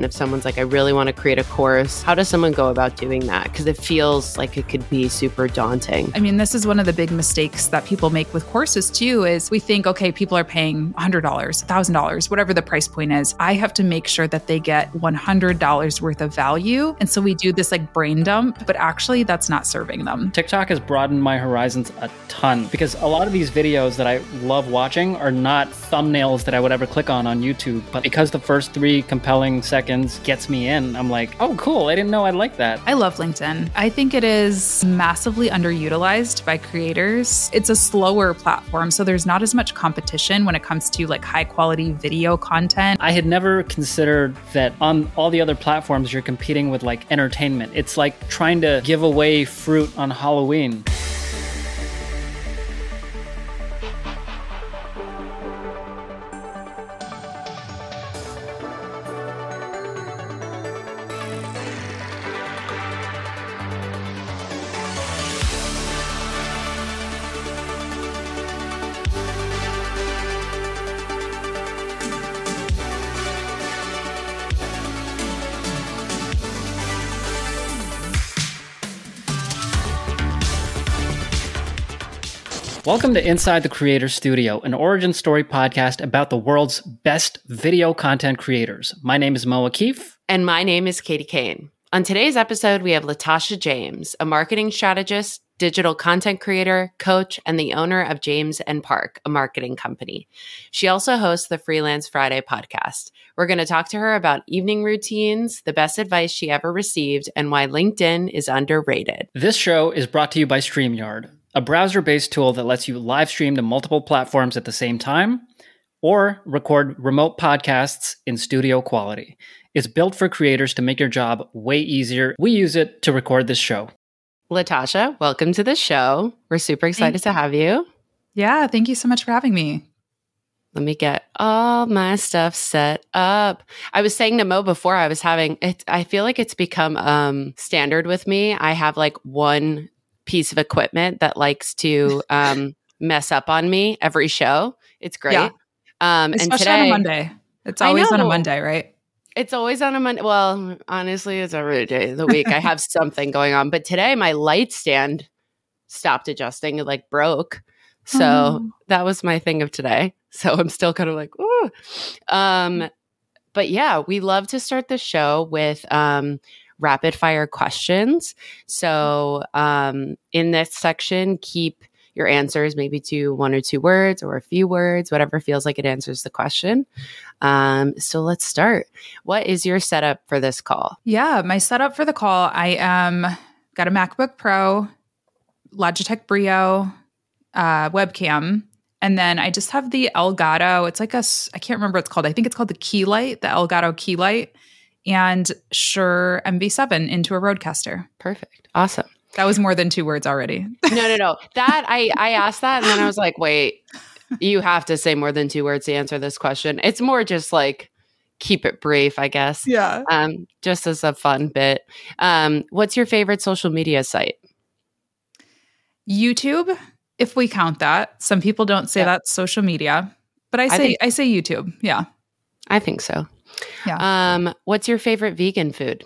And if someone's like, I really want to create a course, how does someone go about doing that? Because it feels like it could be super daunting. I mean, this is one of the big mistakes that people make with courses too is we think, okay, people are paying $100, $1,000, whatever the price point is. I have to make sure that they get $100 worth of value. And so we do this like brain dump, but actually that's not serving them. TikTok has broadened my horizons a ton because a lot of these videos that I love watching are not thumbnails that I would ever click on on YouTube. But because the first three compelling seconds seconds gets me in. I'm like, oh, cool. I didn't know I'd like that. I love LinkedIn. I think it is massively underutilized by creators. It's a slower platform, so there's not as much competition when it comes to like high quality video content. I had never considered that on all the other platforms, you're competing with like entertainment. It's like trying to give away fruit on Halloween. Welcome to Inside the Creator Studio, an origin story podcast about the world's best video content creators. My name is Mo Akif. And my name is Katie Kane. On today's episode, we have Latasha James, a marketing strategist, digital content creator, coach, and the owner of James and Park, a marketing company. She also hosts the Freelance Friday podcast. We're going to talk to her about evening routines, the best advice she ever received, and why LinkedIn is underrated. This show is brought to you by StreamYard a browser based tool that lets you live stream to multiple platforms at the same time or record remote podcasts in studio quality. It's built for creators to make your job way easier. We use it to record this show. Latasha, welcome to the show. We're super excited to have you. Yeah, thank you so much for having me. Let me get all my stuff set up. I was saying to Mo before I was having it, I feel like it's become um, standard with me. I have like one piece of equipment that likes to um, mess up on me every show. It's great. Yeah. Um, Especially and today, on a Monday. It's always on a Monday, right? It's always on a Monday. Well, honestly, it's every day of the week. I have something going on. But today, my light stand stopped adjusting. It like broke. So oh. that was my thing of today. So I'm still kind of like, ooh. Um, but yeah, we love to start the show with um, rapid fire questions. So um, in this section, keep your answers maybe to one or two words or a few words, whatever feels like it answers the question. Um, so let's start. What is your setup for this call? Yeah, my setup for the call, I am got a MacBook Pro, Logitech Brio, uh, webcam. And then I just have the Elgato. It's like a, I can't remember what it's called. I think it's called the Key Light, the Elgato Key Light and Shure MV7 into a Rodecaster. Perfect. Awesome. That was more than two words already. no, no, no. That I I asked that and then I was like, wait, you have to say more than two words to answer this question. It's more just like keep it brief, I guess. Yeah. Um, just as a fun bit. Um, what's your favorite social media site? YouTube, if we count that. Some people don't say yeah. that's social media, but I say I, think, I say YouTube. Yeah. I think so. Yeah. Um, what's your favorite vegan food?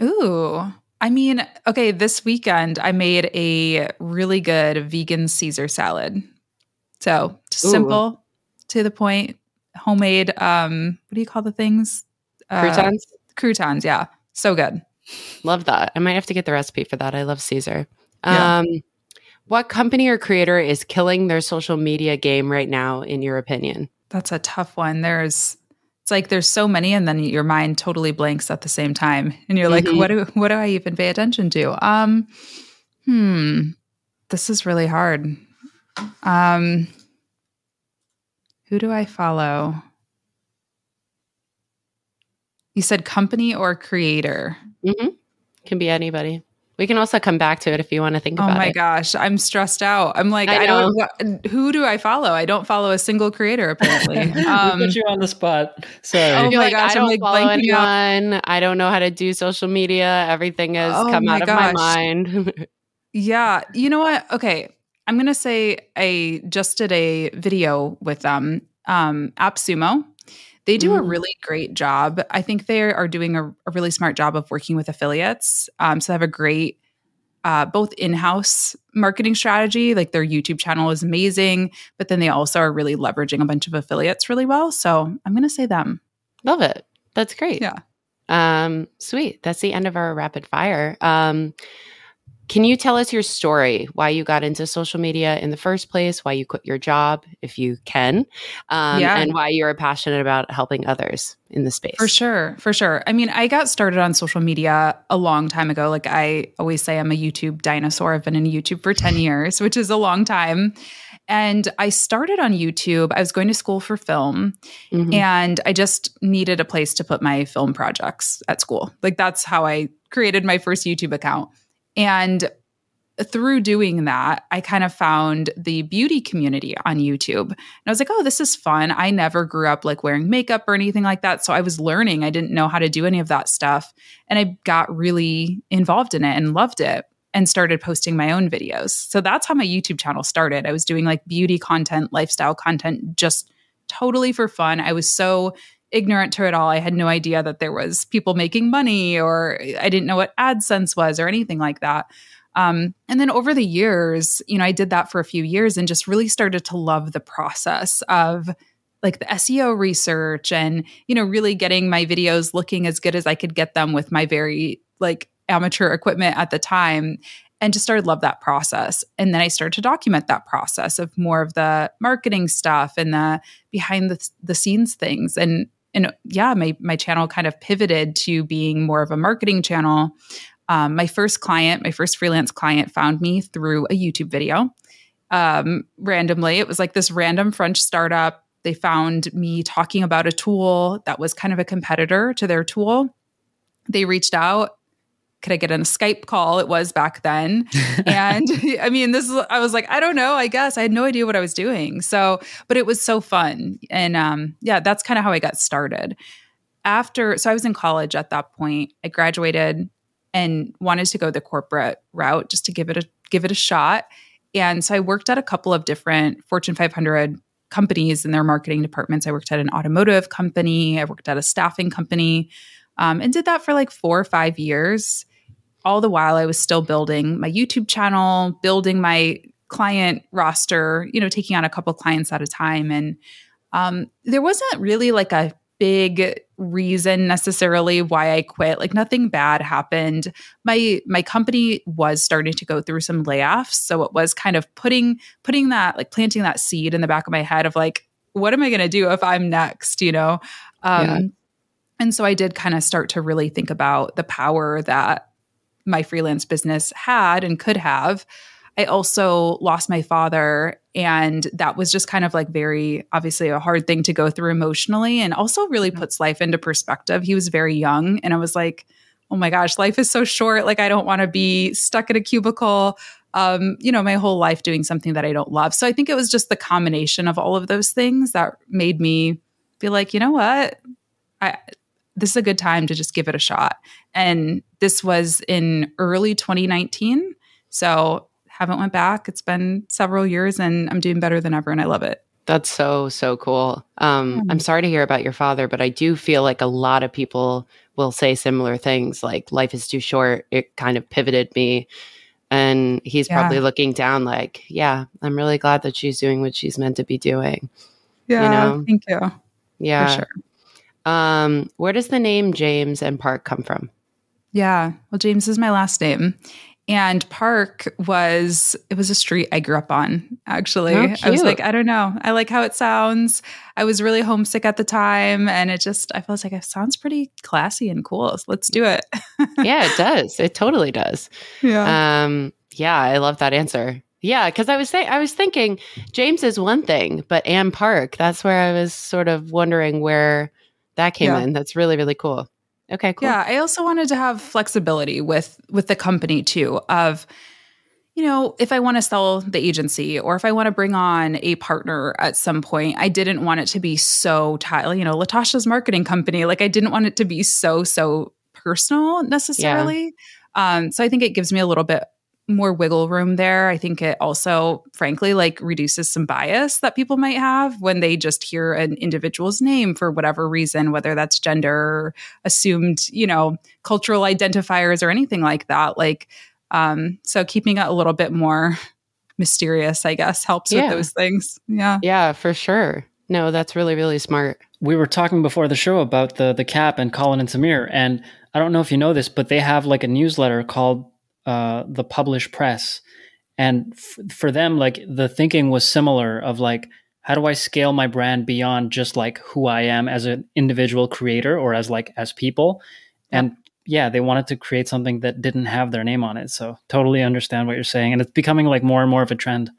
Ooh. I mean, okay, this weekend I made a really good vegan Caesar salad. So simple, to the point, homemade. Um, what do you call the things? Uh, croutons. Croutons, yeah, so good. Love that. I might have to get the recipe for that. I love Caesar. Yeah. Um, what company or creator is killing their social media game right now, in your opinion? That's a tough one. There's it's like there's so many and then your mind totally blanks at the same time. And you're like mm-hmm. what do what do i even pay attention to? Um hmm this is really hard. Um who do i follow? You said company or creator? Mm-hmm. can be anybody we can also come back to it if you want to think oh about it. Oh my gosh, I'm stressed out. I'm like, I, I don't. Who do I follow? I don't follow a single creator apparently. Um, we put you on the spot. Sorry. Oh my like, gosh, I don't I'm like follow anyone. I don't know how to do social media. Everything has oh come out gosh. of my mind. yeah, you know what? Okay, I'm gonna say I just did a video with them, um, AppSumo. They do a Mm. really great job. I think they are doing a, a really smart job of working with affiliates. Um, so they have a great uh, both in-house marketing strategy. Like their YouTube channel is amazing, but then they also are really leveraging a bunch of affiliates really well. So I'm going to say them. Love it. That's great. Yeah. Um, sweet. That's the end of our rapid fire. Um, can you tell us your story? Why you got into social media in the first place? Why you quit your job, if you can, um, Yeah. and why you're passionate about helping others in the space? For sure, for sure. I mean, I got started on social media a long time ago. Like I always say, I'm a YouTube dinosaur. I've been in YouTube for 10 years, which is a long time. And I started on YouTube. I was going to school for film Mhm. and I just needed a place to put my film projects at school. Like that's how I created my first YouTube account. And through doing that, I kind of found the beauty community on YouTube. And I was like, oh, this is fun. I never grew up like wearing makeup or anything like that. So I was learning. I didn't know how to do any of that stuff. And I got really involved in it and loved it and started posting my own videos. So that's how my YouTube channel started. I was doing like beauty content, lifestyle content, just totally for fun. I was so ignorant to it all. I had no idea that there was people making money or I didn't know what AdSense was or anything like that. Um, and then over the years, you know, I did that for a few years and just really started to love the process of like the SEO research and, you know, really getting my videos looking as good as I could get them with my very like amateur equipment at the time and just started love that process. And then I started to document that process of more of the marketing stuff and the behind the, the scenes things. And and yeah, my my channel kind of pivoted to being more of a marketing channel. Um, my first client, my first freelance client, found me through a YouTube video. Um, randomly, it was like this random French startup. They found me talking about a tool that was kind of a competitor to their tool. They reached out. Could I get on a Skype call? It was back then. and I mean, this is, I was like, I don't know, I guess. I had no idea what I was doing. So, but it was so fun. And um, yeah, that's kind of how I got started. After, so I was in college at that point. I graduated and wanted to go the corporate route just to give it a give it a shot. And so I worked at a couple of different Fortune 500 companies in their marketing departments. I worked at an automotive company. I worked at a staffing company, um, and did that for like four or five years all the while I was still building my YouTube channel, building my client roster, you know, taking on a couple clients at a time. And um, there wasn't really like a big reason necessarily why I quit. Like nothing bad happened. My my company was starting to go through some layoffs, so it was kind of putting putting that like planting that seed in the back of my head of like, what am I going to do if I'm next? You know. Um, Yeah. And so I did kind of start to really think about the power that my freelance business had and could have. I also lost my father, and that was just kind of like very obviously a hard thing to go through emotionally, and also really puts life into perspective. He was very young, and I was like, oh my gosh, life is so short. Like, I don't want to be stuck in a cubicle, um, you know, my whole life doing something that I don't love. So I think it was just the combination of all of those things that made me be like, you know what? I, this is a good time to just give it a shot. And this was in early 2019. So haven't went back. It's been several years and I'm doing better than ever and I love it. That's so so cool. Um, I'm sorry to hear about your father, but I do feel like a lot of people will say similar things, like "life is too short." It kind of pivoted me, and he's Yeah. probably looking down, like, "Yeah, I'm really glad that she's doing what she's meant to be doing." Yeah. know? Thank you. Yeah. For sure. Um, where does the name James and Park come from? Yeah. Well, James is my last name. And Park was it was a street I grew up on, actually. Oh, I was like, I don't know. I like how it sounds. I was really homesick at the time. And it just I felt like it sounds pretty classy and cool. So let's do it. yeah, it does. It totally does. yeah. Um, yeah, I love that answer. Yeah, because I was saying I was thinking James is one thing, but Ann Park, that's where I was sort of wondering where that came Yeah. in. That's really, really cool. Okay, cool. Yeah, I also wanted to have flexibility with with the company too of you know, if I want to sell the agency or if I want to bring on a partner at some point, I didn't want it to be so tight. You know, Latasha's marketing company, like I didn't want it to be so so personal necessarily. Um, so I think it gives me a little bit more wiggle room there. I think it also, frankly, like reduces some bias that people might have when they just hear an individual's name for whatever reason, whether that's gender, assumed, you know, cultural identifiers or anything like that. Like, um, so keeping it a little bit more mysterious, I guess, helps Yeah. with those things. Yeah. Yeah, for sure. No, that's really, really smart. we were talking before the show about the the cap and Colin and Samir, and I don't know if you know this, but they have like a newsletter called uh, the Publish Press, and f- for them, like the thinking was similar of like how do I scale my brand beyond just like who I am as an individual creator or as like as people, and yeah, they wanted to create something that didn't have their name on it. So totally understand what you're saying, and it's becoming like more and more of a trend.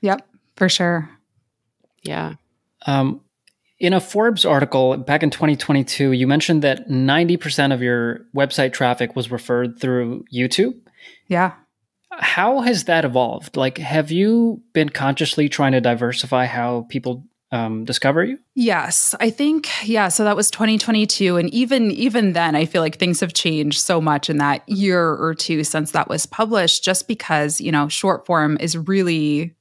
Yep. For sure. Yeah. Um, in a Forbes article back in 2022, you mentioned that 90% of your website traffic was referred through YouTube. Yeah. How has that evolved? Like, have you been consciously trying to diversify how people um, discover you? Yes, I think yeah, so that was 2022 and even even then I feel like things have changed so much in that year or two since that was published just because, you know, short form is really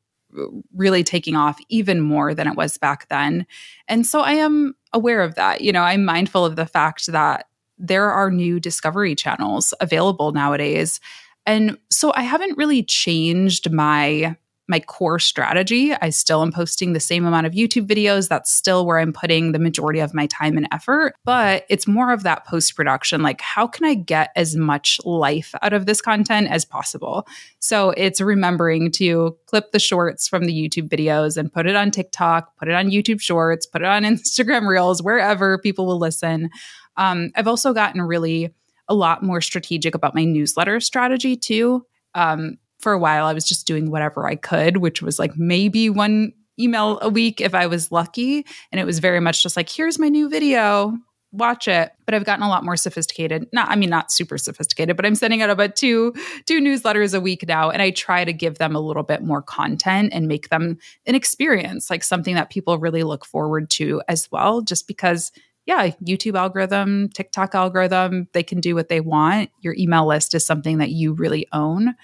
really taking off even more than it was back then. And so I am aware of that. You know, I'm mindful of the fact that there are new discovery channels available nowadays. And so I haven't really changed my my core strategy. I still am posting the same amount of YouTube videos. That's still where I'm putting the majority of my time and effort. But it's more of that post production like, how can I get as much life out of this content as possible? So it's remembering to clip the shorts from the YouTube videos and put it on TikTok, put it on YouTube Shorts, put it on Instagram Reels, wherever people will listen. Um, I've also gotten really a lot more strategic about my newsletter strategy too. Um, for a while, I was just doing whatever I could, which was like maybe one email a week if I was lucky. And it was very much just like, here's my new video, watch it. But I've gotten a lot more sophisticated. Not, I mean, not super sophisticated, but I'm sending out about two two newsletters a week now, and I try to give them a little bit more content and make them an experience, like something that people really look forward to as well. Just because yeah, YouTube algorithm, TikTok algorithm, they can do what they want. Your email list is something that you really own.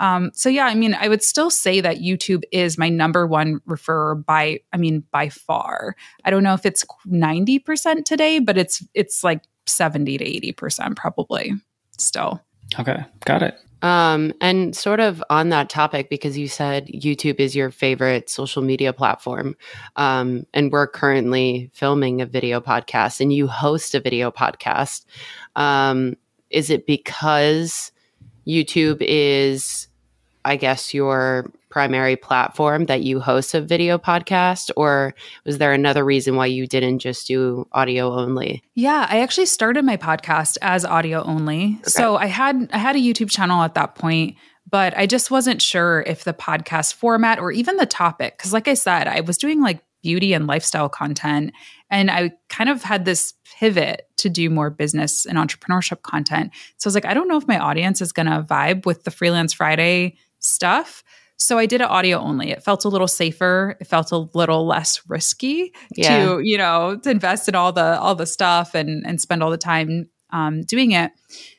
Um, so yeah, I mean, I would still say that YouTube is my number one referrer by, I mean, by far. I don't know if it's 90% today, but it's it's like 70 to 80% probably still. Okay, got it. Um, and sort of on that topic, because you said YouTube is your favorite social media platform, um, and we're currently filming a video podcast, and you host a video podcast. Um, is it because YouTube is, I guess, your primary platform that you host a video podcast, or was there another reason why you didn't just do audio only? Yeah, I actually started my podcast as audio only. So I had I had a YouTube channel at that point, but I just wasn't sure if the podcast format or even the topic cuz like I said, I was doing like beauty and lifestyle content and I kind of had this pivot to do more business and entrepreneurship content. So I was like I don't know if my audience is going to vibe with the freelance Friday stuff. So I did it audio only. It felt a little safer. It felt a little less risky Yeah. to, you know, to invest in all the all the stuff and and spend all the time um, doing it.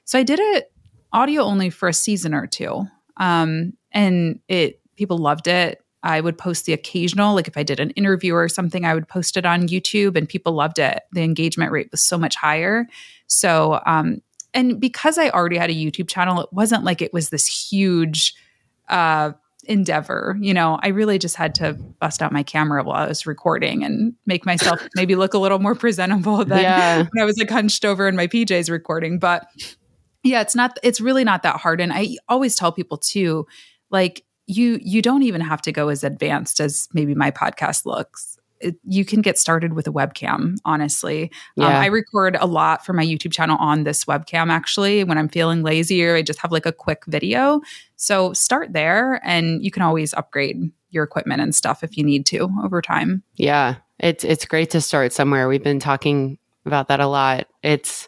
So I did it audio only for a season or two, um, and it people loved it. I would post the occasional, like if I did an interview or something, I would post it on YouTube, and people loved it. The engagement rate was so much higher. So, um, and because I already had a YouTube channel, it wasn't like it was this huge uh, endeavor. You know, I really just had to bust out my camera while I was recording and make myself maybe look a little more presentable than Yeah. when I was like hunched over in my PJs recording. But yeah, it's not, it's really not that hard. And I always tell people too, like, you you don't even have to go as advanced as maybe my podcast looks it, you can get started with a webcam honestly um, i record a lot for my youtube channel on this webcam actually when i'm feeling lazy or i just have like a quick video so start there and you can always upgrade your equipment and stuff if you need to over time Yeah, it's it's great to start somewhere. We've been talking about that a lot. It's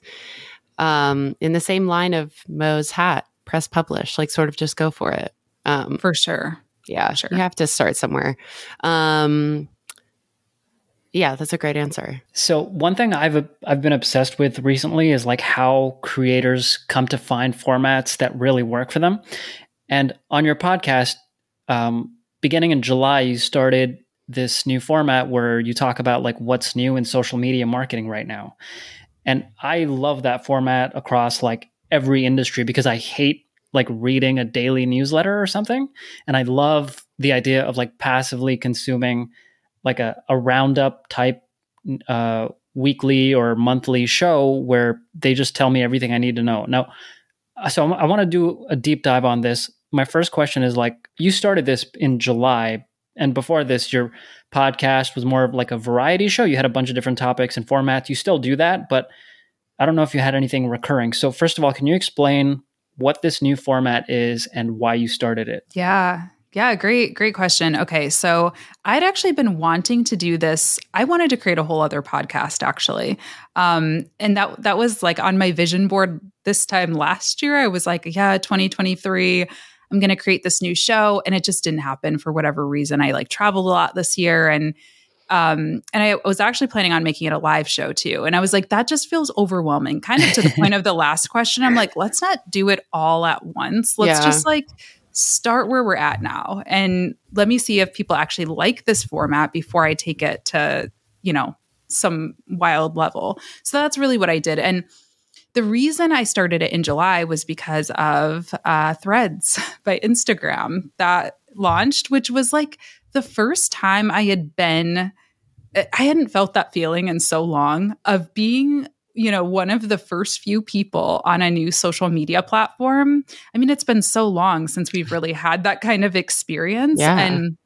um, in the same line of Mo's hat, press publish, like sort of just go for it. Um, for sure yeah, sure. you have to start somewhere. Um, yeah, that's a great answer. So one thing I've I've been obsessed with recently is like how creators come to find formats that really work for them. And on your podcast, um, beginning in July, you started this new format where you talk about like what's new in social media marketing right now. And I love that format across like every industry because I hate like reading a daily newsletter or something. And I love the idea of like passively consuming like a, a roundup type uh, weekly or monthly show where they just tell me everything I need to know. Now, so I want to do a deep dive on this. My first question is like, you started this in July, and before this, your podcast was more of like a variety show. You had a bunch of different topics and formats. You still do that, but I don't know if you had anything recurring. So, first of all, can you explain what this new format is and why you started it? Yeah. Yeah, great, great question. Okay, so I'd actually been wanting to do this. I wanted to create a whole other podcast, actually, um, and that that was like on my vision board this time last year. I was like, yeah, 2023, I'm going to create this new show, and it just didn't happen for whatever reason. I like traveled a lot this year, and um, and I was actually planning on making it a live show too. And I was like, that just feels overwhelming. Kind of to the point of the last question. I'm like, let's not do it all at once. Let's yeah. just like start where we're at now and let me see if people actually like this format before I take it to, you know, some wild level. So that's really what I did. And the reason I started it in July was because of uh, Threads by Instagram that launched, which was like the first time I had been, I hadn't felt that feeling in so long of being you know, one of the first few people on a new social media platform. I mean, it's been so long since we've really had that kind of experience. Yeah. And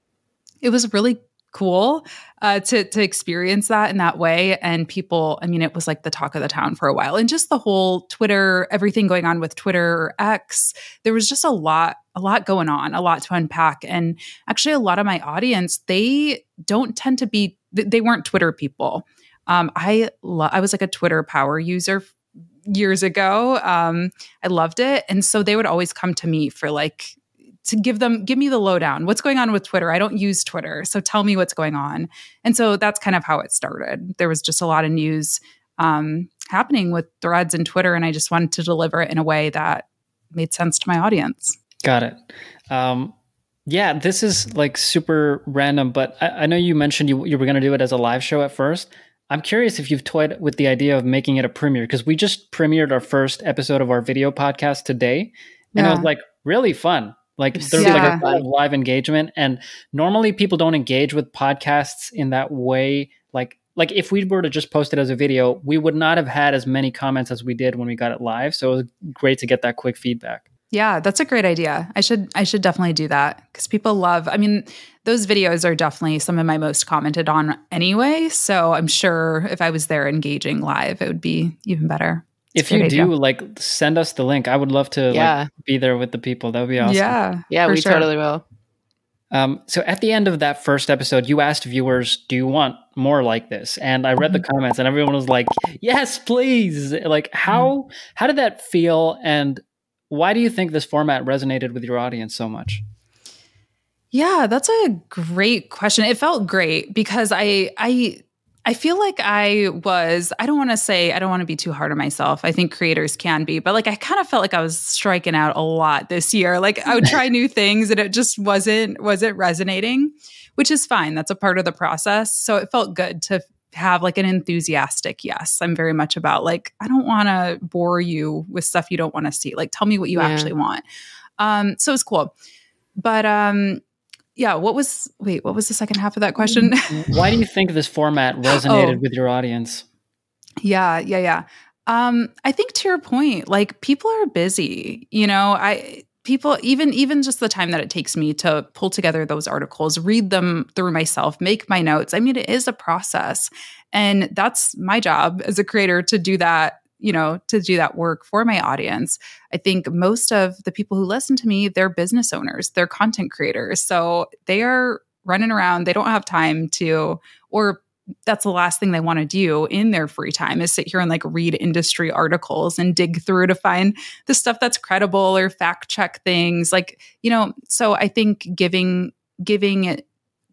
it was really cool uh, to to experience that in that way. And people, I mean, it was like the talk of the town for a while. And just the whole Twitter, everything going on with Twitter X, there was just a lot, a lot going on, a lot to unpack. And actually, a lot of my audience, they don't tend to be, they weren't Twitter people. Um, I lo- I was like a Twitter power user years ago. Um, I loved it, and so they would always come to me for like to give them give me the lowdown. What's going on with Twitter? I don't use Twitter, so tell me what's going on. And so that's kind of how it started. There was just a lot of news um, happening with Threads and Twitter, and I just wanted to deliver it in a way that made sense to my audience. Got it. Um, yeah, this is like super random, but I, I know you mentioned you, you were going to do it as a live show at first. I'm curious if you've toyed with the idea of making it a premiere because we just premiered our first episode of our video podcast today, and yeah. it was like really fun. Like there's yeah. like a lot of live engagement, and normally people don't engage with podcasts in that way. Like like if we were to just post it as a video, we would not have had as many comments as we did when we got it live. So it was great to get that quick feedback. Yeah, that's a great idea. I should I should definitely do that cuz people love I mean those videos are definitely some of my most commented on anyway, so I'm sure if I was there engaging live it would be even better. It's if you idea. do like send us the link. I would love to yeah. like, be there with the people. That would be awesome. Yeah. Yeah, we sure. totally will. Um, so at the end of that first episode, you asked viewers, "Do you want more like this?" And I read the mm-hmm. comments, and everyone was like, "Yes, please!" Like, how mm-hmm. how did that feel? And why do you think this format resonated with your audience so much? Yeah, that's a great question. It felt great because I I I feel like I was I don't want to say I don't want to be too hard on myself. I think creators can be, but like I kind of felt like I was striking out a lot this year. Like I would try new things and it just wasn't wasn't resonating, which is fine. That's a part of the process. So it felt good to have like an enthusiastic yes. I'm very much about like, I don't want to bore you with stuff you don't want to see. Like, tell me what you yeah. actually want. Um, so it's cool. But um, yeah, what was, wait, what was the second half of that question? Why do you think this format resonated oh. with your audience? Yeah, yeah, yeah. Um, I think to your point, like people are busy. You know, I people even even just the time that it takes me to pull together those articles read them through myself make my notes i mean it is a process and that's my job as a creator to do that you know to do that work for my audience i think most of the people who listen to me they're business owners they're content creators. So they are running around they don't have time to or that's the last thing they want to do in their free time is sit here and like read industry articles and dig through to find the stuff that's credible or fact check things like you know so i think giving giving it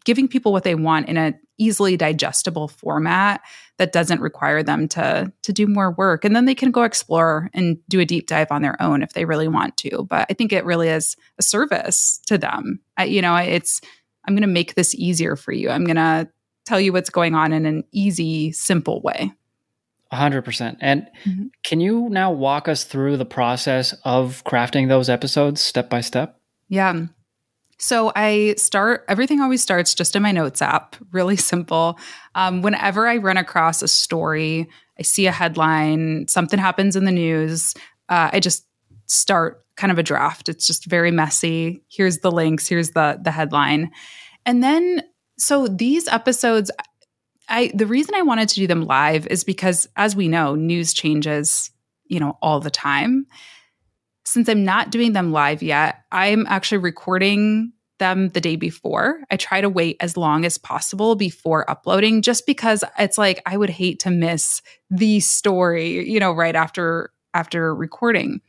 giving people what they want in a easily digestible format that doesn't require them to to do more work. And then they can go explore and do a deep dive on their own if they really want to. But i think it really is a service to them. I, you know it's i'm going to make this easier for you. I'm going to tell you what's going on in an easy simple way. 100% and mm-hmm. can you now walk us through the process of crafting those episodes step by step? Yeah so I start, everything always starts just in my notes app, really simple. Um, whenever I run across a story, I see a headline, something happens in the news, uh, I just start kind of a draft. It's just very messy. Here's the links, here's the the headline. And then so these episodes I the reason I wanted to do them live is because as we know, news changes, you know, all the time since I'm not doing them live yet, I'm actually recording them the day before. I try to wait as long as possible before uploading just because it's like I would hate to miss the story, you know, right after after recording.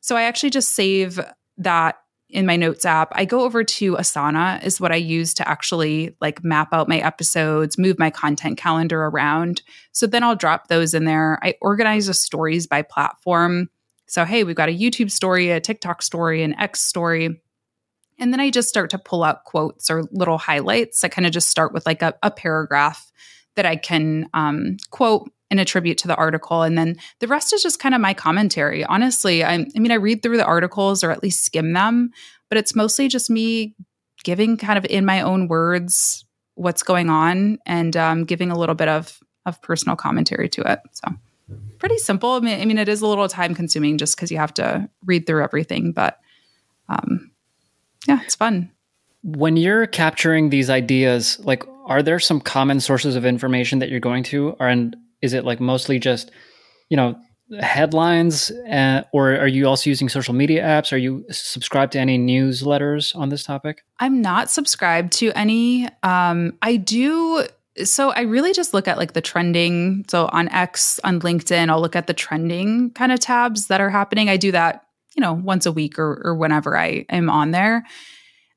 So I actually just save that in my notes app. I go over to Asana is what I use to actually like map out my episodes, move my content calendar around. So then I'll drop those in there. I organize the stories by platform. So, hey, we've got a YouTube story, a TikTok story, an X story. And then I just start to pull out quotes or little highlights. I kind of just start with like a, a paragraph that I can um, quote and attribute to the article. And then the rest is just kind of my commentary. Honestly, I, I mean, I read through the articles or at least skim them, but it's mostly just me giving kind of in my own words what's going on and um, giving a little bit of, of personal commentary to it. So pretty simple. I mean, I mean, it is a little time consuming just because you have to read through everything, but um, yeah, it's fun. When you're capturing these ideas, like, are there some common sources of information that you're going to, or and is it like mostly just, you know, headlines, uh, or are you also using social media apps? Are you subscribed to any newsletters on this topic? I'm not subscribed to any. Um, I do so I really just look at like the trending. So on X, on LinkedIn, I'll look at the trending kind of tabs that are happening. I do that, you know, once a week or, or whenever I am on there.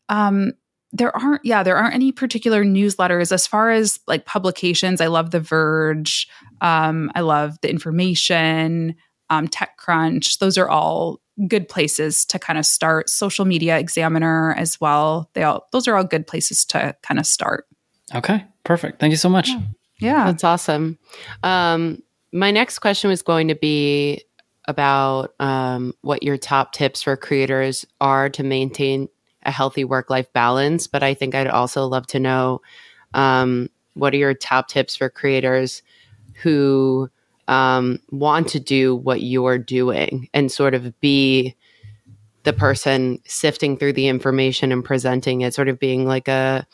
Um, there aren't, yeah, there aren't any particular newsletters as far as like publications. I love The Verge. Um, I love the information, um, TechCrunch. Those are all good places to kind of start. Social Media Examiner as well. They all, those are all good places to kind of start. Okay, perfect. Thank you so much. Yeah. That's awesome. Um, my next question was going to be about um, what your top tips for creators are to maintain a healthy work life balance. But I think I'd also love to know um, what are your top tips for creators who um, want to do what you're doing and sort of be the person sifting through the information and presenting it, sort of being like a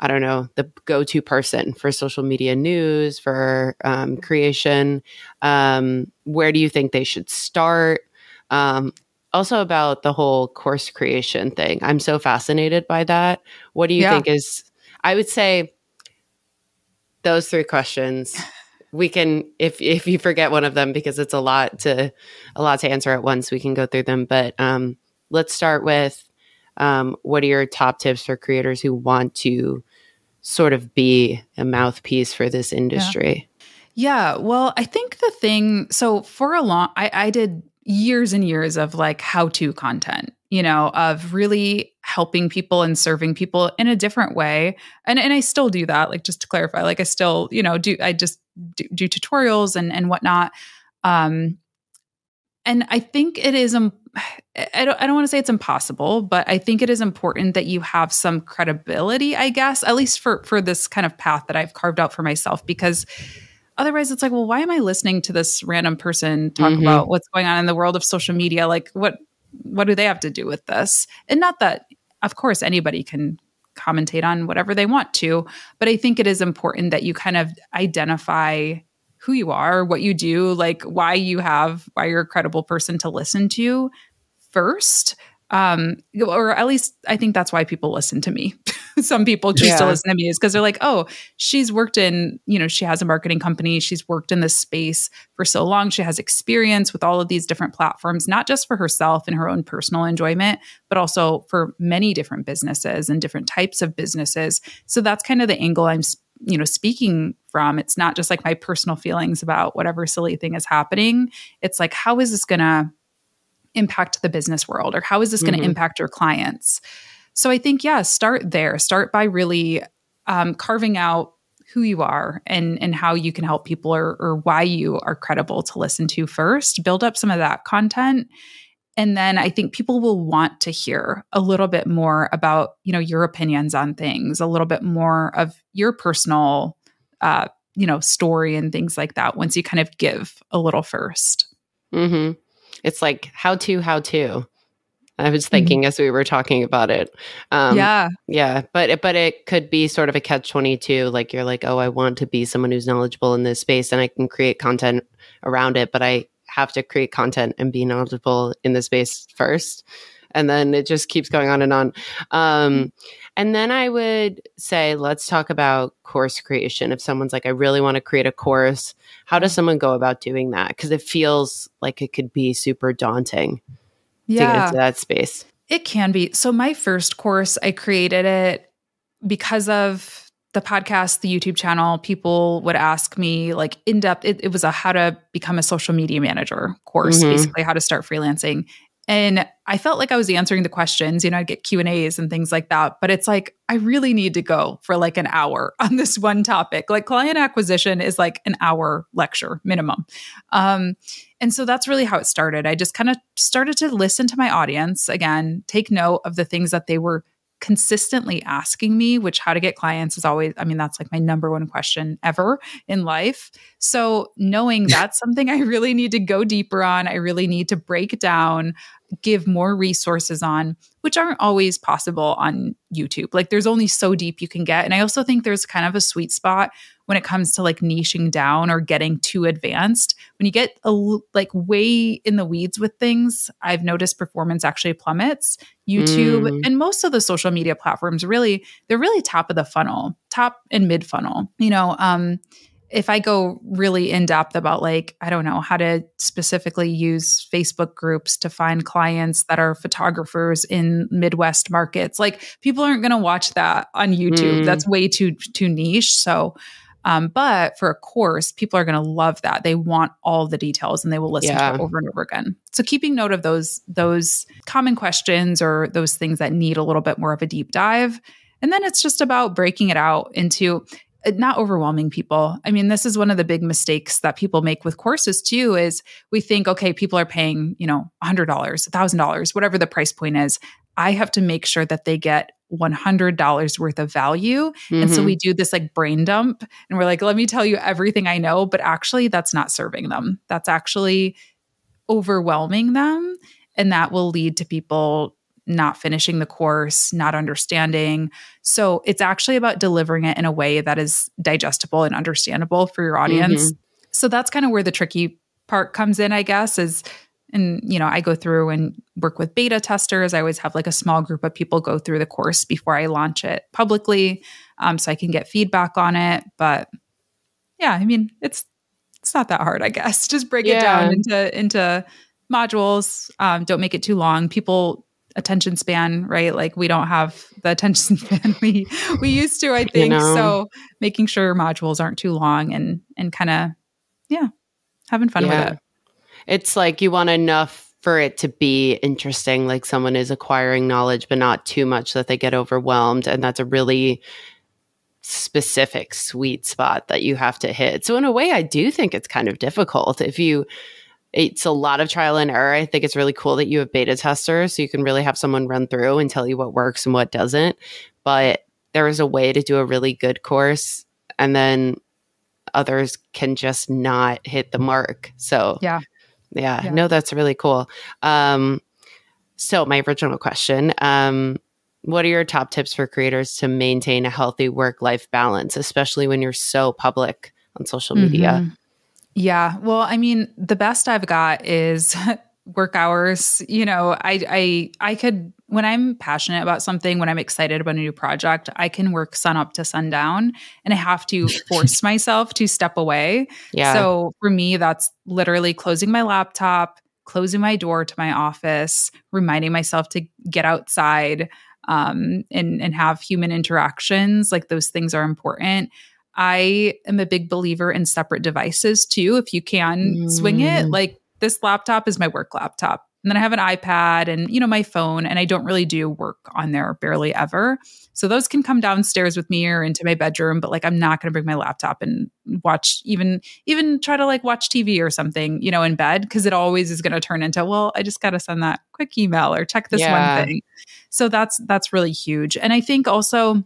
I don't know, the go to person for social media news, for um, creation? Um, where do you think they should start? Um, also, about the whole course creation thing. I'm so fascinated by that. What do you yeah. think is, I would say, those three questions we can if if you forget one of them because it's a lot to a lot to answer at once we can go through them but um let's start with um, what are your top tips for creators who want to sort of be a mouthpiece for this industry? Yeah. yeah well, I think the thing, so for a long, I, I did years and years of like how to content, you know, of really helping people and serving people in a different way. And, and I still do that, like just to clarify, like I still, you know, do, I just do, do tutorials and, and whatnot. Um, and I think it is, um, I don't, I don't want to say it's impossible, but I think it is important that you have some credibility, I guess, at least for, for this kind of path that I've carved out for myself, because otherwise it's like, well, why am I listening to this random person talk mm-hmm. about what's going on in the world of social media? Like what, what do they have to do with this? And not that, of course, anybody can commentate on whatever they want to, but I think it is important that you kind of identify who you are, what you do, like why you have, why you're a credible person to listen to first. Um, or at least I think that's why people listen to me. Some people choose yeah. to listen to me is because they're like, oh, she's worked in, you know, she has a marketing company. She's worked in this space for so long. She has experience with all of these different platforms, not just for herself and her own personal enjoyment, but also for many different businesses and different types of businesses. So that's kind of the angle I'm you know speaking from it's not just like my personal feelings about whatever silly thing is happening. It's like how is this going to impact the business world or how is this going to Mhm. impact your clients? So i think yeah start there. Start by really um, carving out who you are and and how you can help people or, or why you are credible to listen to first. Build up some of that content and then i think people will want to hear a little bit more about you know your opinions on things a little bit more of your personal uh, you know story and things like that once you kind of give a little first mm-hmm. It's like how to, how to. I was thinking as we were talking about it. Um, yeah Yeah, but it, but it could be sort of a catch twenty two. Like you're like, oh, I want to be someone who's knowledgeable in this space, and I can create content around it, but I have to create content and be knowledgeable in the space first, and then it just keeps going on and on. Um, and then I would say, let's talk about course creation. If someone's like, I really want to create a course, how does someone go about doing that? Because it feels like it could be super daunting to get into that space. It can be. So my first course, I created it because of the podcast, the YouTube channel. People would ask me like in depth. It, it was a how to become a social media manager course, Mhm. basically how to start freelancing. And I felt like I was answering the questions. You know, I'd get Q and A's and things like that. But it's like I really need to go for like an hour on this one topic. Like client acquisition is like an hour lecture minimum. Um, and so that's really how it started. I just kind of started to listen to my audience again, take note of the things that they were consistently asking me, which how to get clients is always, I mean, that's like my number one question ever in life. So knowing that's something I really need to go deeper on, I really need to break down, give more resources on, which aren't always possible on YouTube. Like there's only so deep you can get. And I also think there's kind of a sweet spot when it comes to like niching down or getting too advanced. When you get a, like way in the weeds with things, I've noticed performance actually plummets. YouTube Mm. and most of the social media platforms really, they're really top of the funnel, top and mid funnel. You know, um, if I go really in depth about like, I don't know, how to specifically use Facebook groups to find clients that are photographers in Midwest markets, like people aren't going to watch that on YouTube. Mm. That's way too too niche. So, um, but for a course, people are going to love that. They want all the details and they will listen Yeah. to it over and over again. So keeping note of those those common questions or those things that need a little bit more of a deep dive. And then it's just about breaking it out into uh, not overwhelming people. I mean, this is one of the big mistakes that people make with courses too is we think okay, people are paying, you know, $100, $1000, whatever the price point is. I have to make sure that they get $100 worth of value. And so Mhm. we do this like brain dump and we're like, let me tell you everything I know, but actually that's not serving them. That's actually overwhelming them. And that will lead to people not finishing the course, not understanding. So it's actually about delivering it in a way that is digestible and understandable for your audience. So that's kind of where the tricky part comes in, I guess, is and you know, I go through and work with beta testers. I always have like a small group of people go through the course before I launch it publicly, um, so I can get feedback on it. But yeah, I mean, it's it's not that hard, I guess. Just break it down into into modules. Um, don't make it too long. People attention span, right? Like we don't have the attention span we we used to, I think. know. So making sure modules aren't too long and and kind of yeah, having fun Yeah. with it. It's like you want enough for it to be interesting, like someone is acquiring knowledge, but not too much that they get overwhelmed. And that's a really specific sweet spot that you have to hit. So, in a way, I do think it's kind of difficult. If you, it's a lot of trial and error. I think it's really cool that you have beta testers so you can really have someone run through and tell you what works and what doesn't. But there is a way to do a really good course. And then others can just not hit the mark. So, Yeah. Yeah, Yeah. no, that's really cool. Um, so my original question, um, what are your top tips for creators to maintain a healthy work-life balance, especially when you're so public on social media? Mhm. Yeah. Well, I mean, the best I've got is work hours. You know, I I I could when I'm passionate about something, when I'm excited about a new project, I can work sun up to sundown and I have to force myself to step away. Yeah. So for me, that's literally closing my laptop, closing my door to my office, reminding myself to get outside um, and and have human interactions. Like those things are important. I am a big believer in separate devices too. If you can mm. swing it, mm. like this laptop is my work laptop. And then I have an iPad and, you know, my phone, and I don't really do work on there barely ever. So those can come downstairs with me or into my bedroom, but like I'm not going to bring my laptop and watch even even try to like watch TV or something, you know, in bed because it always is going to turn into, well, I just got to send that quick email or check this yeah. one thing. So that's that's really huge. And I think also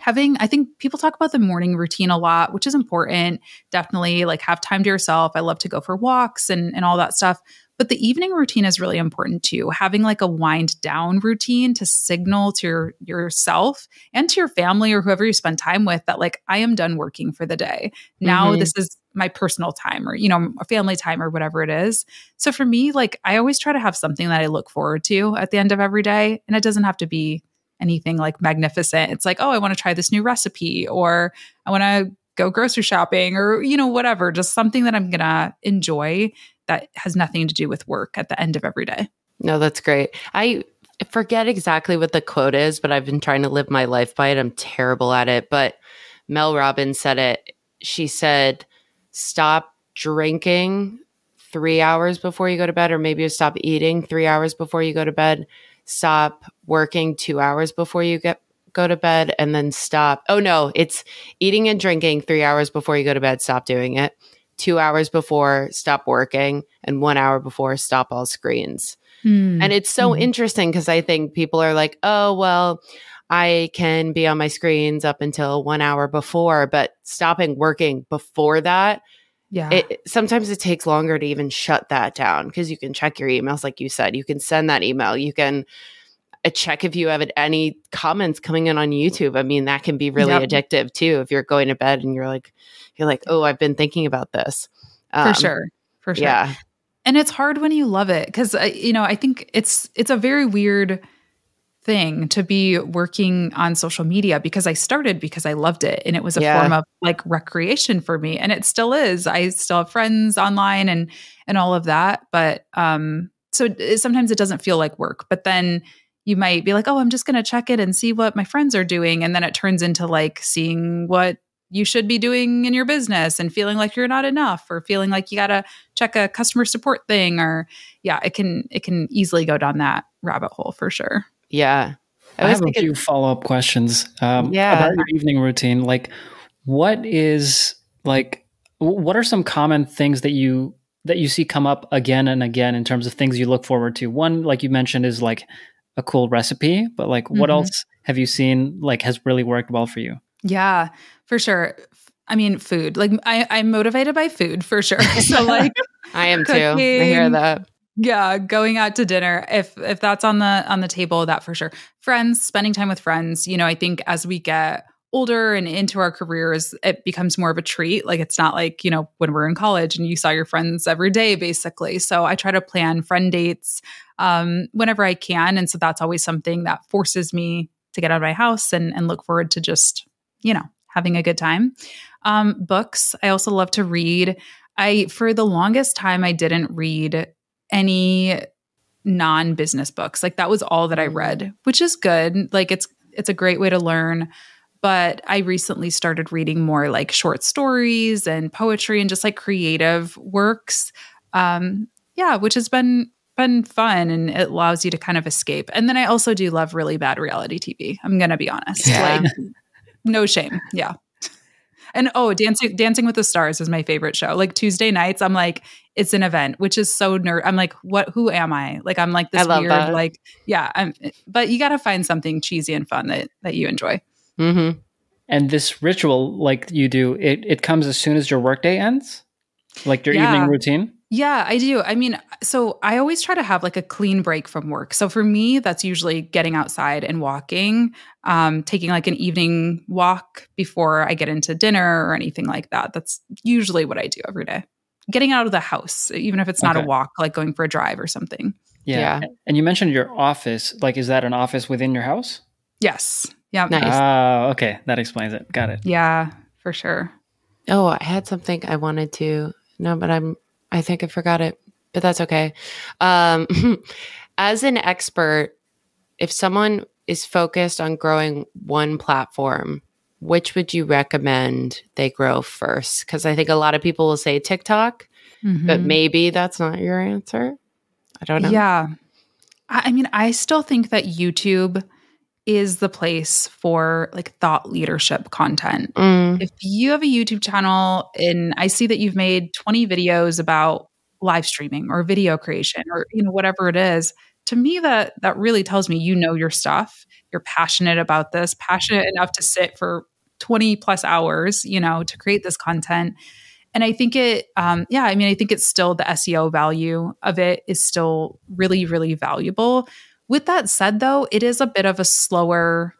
having i think people talk about the morning routine a lot which is important. Definitely like have time to yourself. I love to go for walks and, and all that stuff. But the evening routine is really important too. Having like a wind down routine to signal to your, yourself and to your family or whoever you spend time with that like i am done working for the day. Now mm-hmm. this is my personal time or you know a family time or whatever it is. So for me like i always try to have something that i look forward to at the end of every day and it doesn't have to be anything like magnificent. It's like, oh, I want to try this new recipe or I want to go grocery shopping or, you know, whatever, just something that I'm going to enjoy that has nothing to do with work at the end of every day. No, that's great. I forget exactly what the quote is, but I've been trying to live my life by it. I'm terrible at it. But Mel Robbins said it. She said, stop drinking three hours before you go to bed, or maybe stop eating three hours before you go to bed stop working two hours before you get go to bed and then stop. Oh no, it's eating and drinking three hours before you go to bed. Stop doing it. Two hours before, stop working, and one hour before, stop all screens. Mm. And it's so mm. interesting because I think people are like, oh, well, I can be on my screens up until one hour before, but stopping working before that yeah. It, sometimes it takes longer to even shut that down because you can check your emails, like you said. You can send that email. You can uh, check if you have any comments coming in on YouTube. I mean, that can be really yep. addictive too. If you're going to bed and you're like, you're like, oh, I've been thinking about this. Um, For sure. For sure. Yeah. And it's hard when you love it because, uh, you know, I think it's, it's a very weird thing to be working on social media because I started because I loved it and it was a yeah. form of like recreation for me and it still is. I still have friends online and and all of that, but um so it, sometimes it doesn't feel like work, but then you might be like, "Oh, I'm just going to check it and see what my friends are doing." And then it turns into like seeing what you should be doing in your business and feeling like you're not enough or feeling like you got to check a customer support thing or yeah, it can it can easily go down that rabbit hole for sure. Yeah. I, I have thinking, a few follow up questions um, yeah. about your evening routine. Like, what is like, what are some common things that you that you see come up again and again in terms of things you look forward to? One, like you mentioned, is like a cool recipe, but like, mm-hmm. what else have you seen like has really worked well for you? Yeah, for sure. I mean, food. Like, I, I'm motivated by food for sure. So, like, I am cooking, too. I hear that yeah going out to dinner if if that's on the on the table that for sure. Friends spending time with friends you know i think as we get older and into our careers it becomes more of a treat. Like it's not like you know when we're in college and you saw your friends every day basically. So i try to plan friend dates um, whenever i can. And so that's always something that forces me to get out of my house and and look forward to just you know having a good time. Um, books. I also love to read. I for the longest time i didn't read any non-business books. Like that was all that I mm. read, which is good. Like it's it's a great way to learn. But I recently started reading more like short stories and poetry and just like creative works. Um, yeah, which has been been fun and it allows you to kind of escape. And then I also do love really bad reality TV. I'm gonna be honest. Yeah. Like no shame. Yeah. And oh, Dancing Dancing with the Stars is my favorite show. Like Tuesday nights, I'm like, it's an event, which is so nerd. I'm like, what? Who am I? Like, I'm like this weird, that. like, yeah. I'm, but you got to find something cheesy and fun that that you enjoy. Mm-hmm. And this ritual, like you do, it it comes as soon as your workday ends, like your yeah. evening routine. Yeah, I do. I mean, so I always try to have like a clean break from work. So for me, that's usually getting outside and walking, um, taking like an evening walk before I get into dinner or anything like that. That's usually what I do every day. Getting out of the house, even if it's not okay. a walk, like going for a drive or something. Yeah. yeah. And you mentioned your office. Like, is that an office within your house? Yes. Yeah. Nice. Oh, okay. That explains it. Got it. Yeah, for sure. Oh, I had something I wanted to. No, but I'm I think I forgot it, but that's okay. Um, as an expert, if someone is focused on growing one platform, which would you recommend they grow first? Because I think a lot of people will say TikTok, mm-hmm. but maybe that's not your answer. I don't know. Yeah. I mean, I still think that YouTube is the place for like thought leadership content. Mm. If you have a YouTube channel and I see that you've made 20 videos about live streaming or video creation or you know whatever it is, to me that that really tells me you know your stuff. You're passionate about this, passionate enough to sit for 20 plus hours, you know, to create this content. And I think it, um, yeah, I mean, I think it's still the SEO value of it is still really, really valuable. With that said, though, it is a bit of a slower,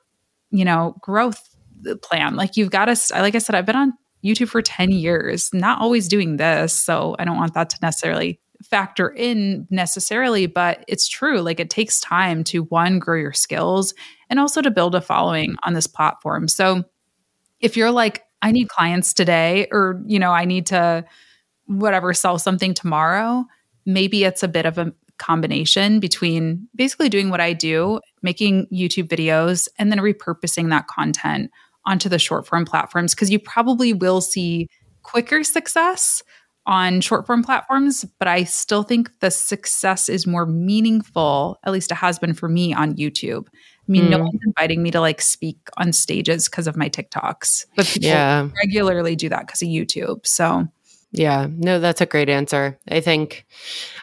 you know, growth uh, plan. Like you've got to, like I said, I've been on YouTube for 10 years, not always doing this. So I don't want that to necessarily factor in necessarily, but it's true. Like it takes time to one, grow your skills and also to build a following on this platform. So if you're like, I need clients today, or, you know, I need to whatever sell something tomorrow, maybe it's a bit of a combination between basically doing what I do, making YouTube videos, and then repurposing that content onto the short form platforms because you probably will see quicker success on short form platforms, but I still think the success is more meaningful, at least it has been for me on YouTube. I mean, mm. no hmm. one's inviting me to like speak on stages because of my TikToks, but people yeah. regularly do that because of YouTube. So, yeah, no, that's a great answer. I think,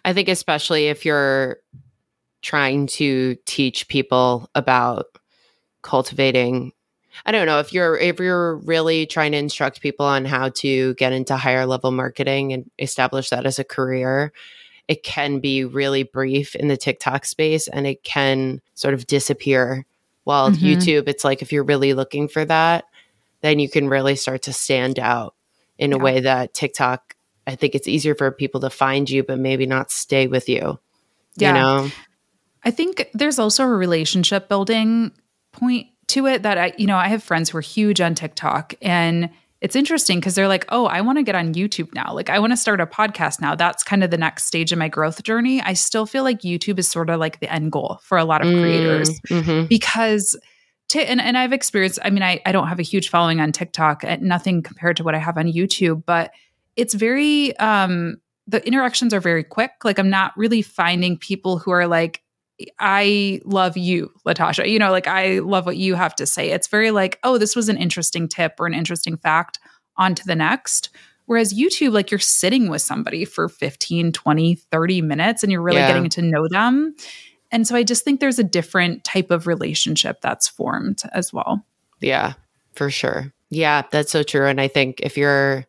I think especially if you're trying to teach people about cultivating I don't know if you're if you're really trying to instruct people on how to get into higher level marketing and establish that as a career, it can be really brief in the TikTok space and it can sort of disappear. While mm-hmm. YouTube, it's like if you're really looking for that, then you can really start to stand out in yeah. a way that TikTok, I think it's easier for people to find you, but maybe not stay with you. Yeah. You know? I think there's also a relationship building point to it that I, you know, I have friends who are huge on TikTok and it's interesting because they're like, oh, I want to get on YouTube now. Like, I want to start a podcast now. That's kind of the next stage of my growth journey. I still feel like YouTube is sort of like the end goal for a lot of creators mm, mm-hmm. because. To, and, and I've experienced, I mean, I, I don't have a huge following on TikTok, nothing compared to what I have on YouTube, but it's very, um, the interactions are very quick. Like, I'm not really finding people who are like, I love you, Latasha. You know, like I love what you have to say. It's very like, oh, this was an interesting tip or an interesting fact, on to the next. Whereas YouTube, like you're sitting with somebody for 15, 20, 30 minutes and you're really yeah. getting to know them. And so I just think there's a different type of relationship that's formed as well. Yeah, for sure. Yeah, that's so true. And I think if you're,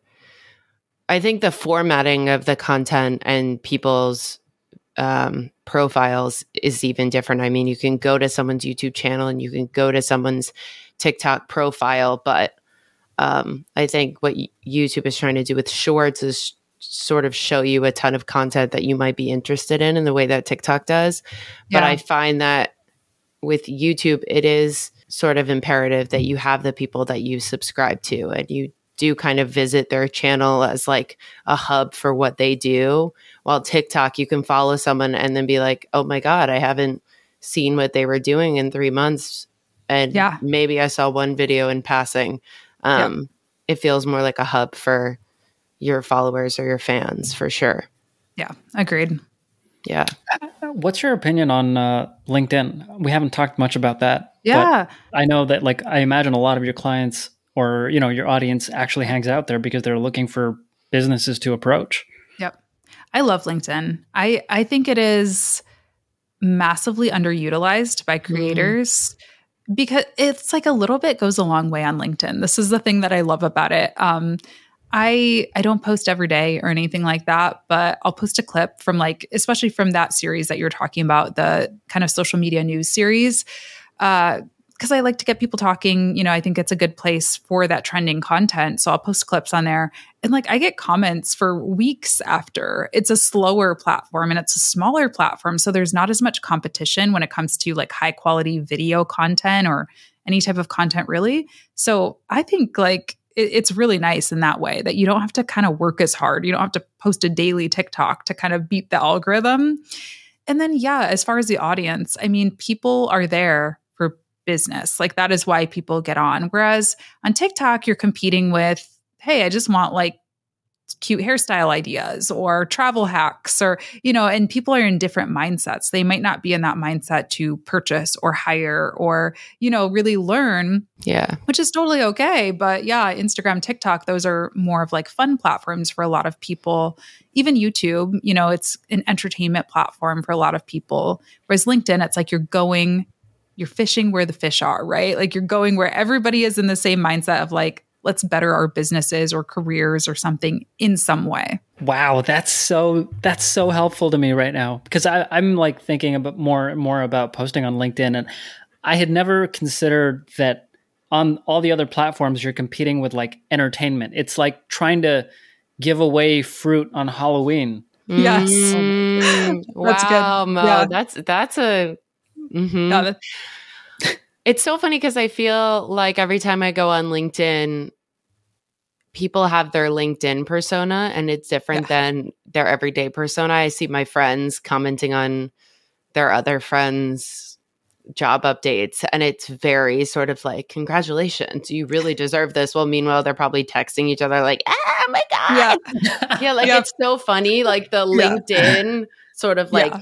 I think the formatting of the content and people's um, profiles is even different. I mean, you can go to someone's YouTube channel and you can go to someone's TikTok profile, but um, I think what YouTube is trying to do with shorts is sort of show you a ton of content that you might be interested in in the way that TikTok does. Yeah. But I find that with YouTube, it is sort of imperative that you have the people that you subscribe to and you do kind of visit their channel as like a hub for what they do. While TikTok, you can follow someone and then be like, oh my God, I haven't seen what they were doing in three months. And yeah. maybe I saw one video in passing. Um, It feels more like a hub for your followers or your fans for sure. Yeah, agreed. Yeah. What's your opinion on uh, LinkedIn? We haven't talked much about that. Yeah. I know that, like, I imagine a lot of your clients or you know your audience actually hangs out there because they're looking for businesses to approach. Yep. I love LinkedIn. I I think it is massively underutilized by mm-hmm. creators mm. because it's like a little bit goes a long way on LinkedIn. This is the thing that I love about it. Um, I I don't post every day or anything like that, but I'll post a clip from like especially from that series that you're talking about, the kind of social media news series. Uh, because I like to get people talking. You know, I think it's a good place for that trending content. So I'll post clips on there. And like I get comments for weeks after. It's a slower platform and it's a smaller platform. So there's not as much competition when it comes to like high quality video content or any type of content, really. So I think like it's really nice in that way that you don't have to kind of work as hard. You don't have to post a daily TikTok to kind of beat the algorithm. And then, yeah, as far as the audience, I mean, people are there for business. Like that is why people get on. Whereas on TikTok, you're competing with, hey, I just want like cute hairstyle ideas or travel hacks or you know and people are in different mindsets. They might not be in that mindset to purchase or hire or you know really learn yeah. which is totally okay. But yeah instagram tiktok those are more of like fun platforms for a lot of people. Even youtube you know it's an entertainment platform for a lot of people. Whereas linkedin it's like you're going you're fishing where the fish are right? Like you're going where everybody is in the same mindset of like let's better our businesses or careers or something in some way. Wow, that's so that's so helpful to me right now because I, I'm like thinking about more and more about posting on LinkedIn, and I had never considered that on all the other platforms you're competing with like entertainment. It's like trying to give away fruit on Halloween. Yes, Mm, That's good. wow, Mo, Yeah. that's that's a. mhm. Yeah, that- It's so funny because I feel like every time I go on LinkedIn, people have their LinkedIn persona and it's different than their everyday persona. I see my friends commenting on their other friends' job updates and it's very sort of like, congratulations, you really deserve this. Well, meanwhile, they're probably texting each other like, ah, oh my God. yeah, Yeah, like Yep. it's so funny. Like the Yeah. LinkedIn sort of like Yeah.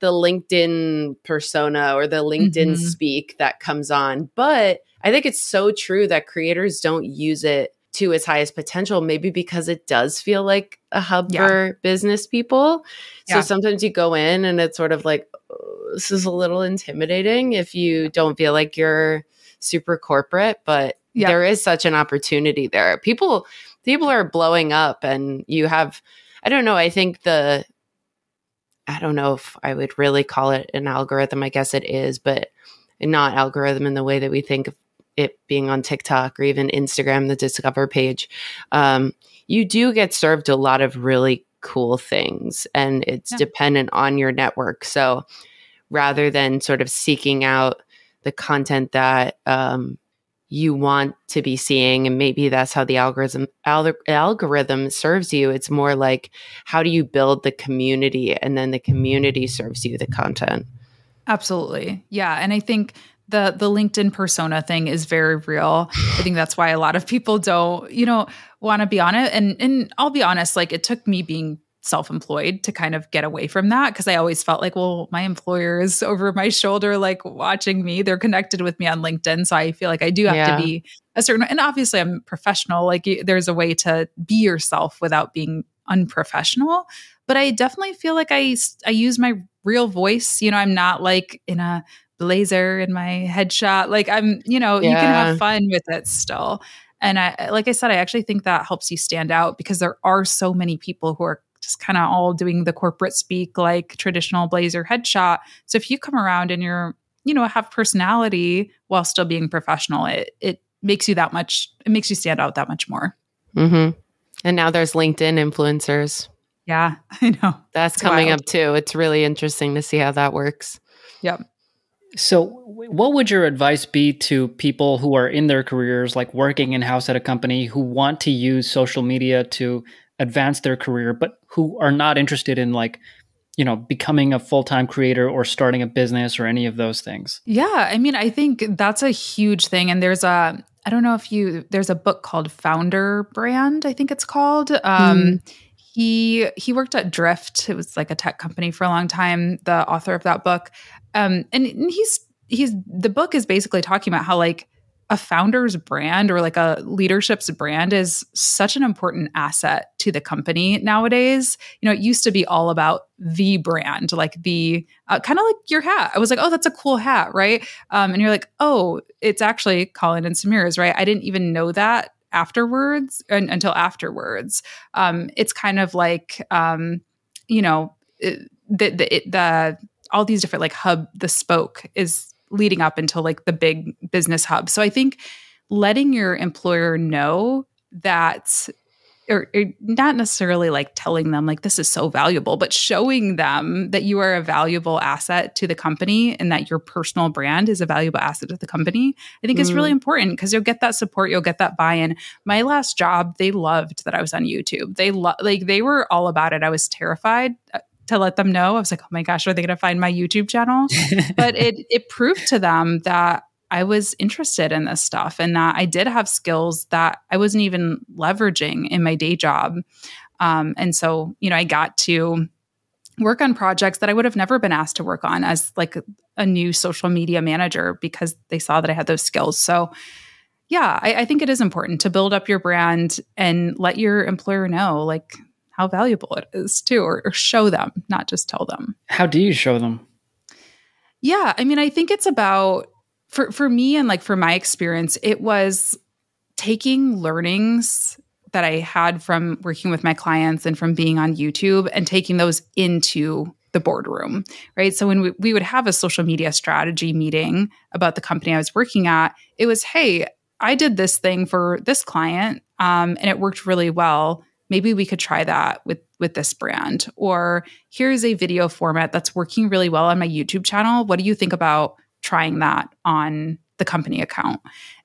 The LinkedIn persona or the LinkedIn Mhm. speak that comes on. But I think it's so true that creators don't use it to its highest potential, maybe because it does feel like a hub Yeah. for business people. So Yeah. sometimes you go in and it's sort of like, "Oh, this is a little intimidating if you don't feel like you're super corporate, but Yeah. there is such an opportunity there. People people are blowing up and you have I don't know, I think the I don't know if I would really call it an algorithm. I guess it is, but not algorithm in the way that we think of it being on TikTok or even Instagram, the Discover page. Um, you do get served a lot of really cool things, and it's Yeah. dependent on your network. So rather than sort of seeking out the content that um, you want to be seeing, and maybe that's how the algorithm al- algorithm serves you. It's more like how do you build the community, and then the community serves you the content. Absolutely. Yeah. And I think the the LinkedIn persona thing is very real. I think that's why a lot of people don't, you know, want to be on it. And and I'll be honest, like it took me being self-employed to kind of get away from that because I always felt like, well, my employer is over my shoulder, like watching me. They're connected with me on LinkedIn. So I feel like I do have Yeah. to be a certain and obviously I'm professional. Like there's a way to be yourself without being unprofessional. But I definitely feel like I, I use my real voice. You know, I'm not like in a blazer in my headshot. Like I'm, you know, you can have fun with it still. And I like I said, I actually think that helps you stand out because there are so many people who are just kind of all doing the corporate speak like traditional blazer headshot. So if you come around and you're, you know, have personality while still being professional, it it makes you that much it makes you stand out that much more. hmm And now there's LinkedIn influencers. Yeah, I know. That's It's coming wild. up too. It's really interesting to see how that works. Yep. So, what would your advice be to people who are in their careers, like working in house at a company, who want to use social media to advance their career, but who are not interested in, like, you know, becoming a full time creator or starting a business or any of those things? Yeah, I mean, I think that's a huge thing. And there's a, I don't know if you, there's a book called Founder Brand, I think it's called. Um, He he worked at Drift. It was like a tech company for a long time. The author of that book, um, and he's he's the book is basically talking about how like a founder's brand or like a leadership's brand is such an important asset to the company nowadays. You know, it used to be all about the brand, like the uh, kind of like your hat. I was like, oh, that's a cool hat, right? Um, and you're like, oh, it's actually Colin and Samira's, right? I didn't even know that afterwards un- until afterwards. Um, it's kind of like, um, you know, it- the the, it, the all these different like hub the spoke is leading up until like the big business hub. So I think letting your employer know that or, or not necessarily like telling them like this is so valuable, but showing them that you are a valuable asset to the company and that your personal brand is a valuable asset to the company, I think is really important because you'll get that support, you'll get that buy-in. My last job, they loved that I was on YouTube. They lo- like they were all about it. I was terrified uh, to let them know. I was like, "Oh my gosh, are they going to find my YouTube channel?" but it it proved to them that I was interested in this stuff and that I did have skills that I wasn't even leveraging in my day job. Um, and so, you know, I got to work on projects that I would have never been asked to work on as like a new social media manager because they saw that I had those skills. So, yeah, I, I think it is important to build up your brand and let your employer know like how valuable it is too, or, or show them, not just tell them. How do you show them? Yeah, I mean, I think it's about for for me and like for my experience, it was taking learnings that I had from working with my clients and from being on YouTube and taking those into the boardroom, right? So when we, we would have a social media strategy meeting about the company I was working at, it was, hey, I did this thing for this client um, and it worked really well. Maybe we could try that with with this brand. Or here's a video format that's working really well on my YouTube channel. What do you think about trying that on the company account?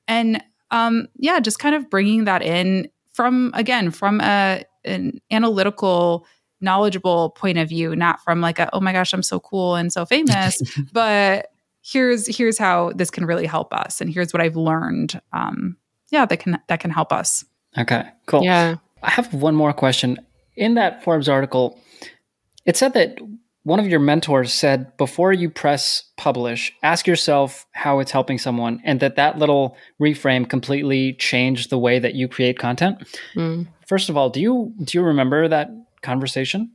And um, yeah, just kind of bringing that in from again from a an analytical knowledgeable point of view not from like a oh my gosh i'm so cool and so famous but here's here's how this can really help us and here's what i've learned um yeah that can that can help us okay cool Yeah. I have one more question. In that forbes article it said that one of your mentors said before you press publish ask yourself how it's helping someone and that that little reframe completely changed the way that you create content. Mm. first of all do you do you remember that conversation?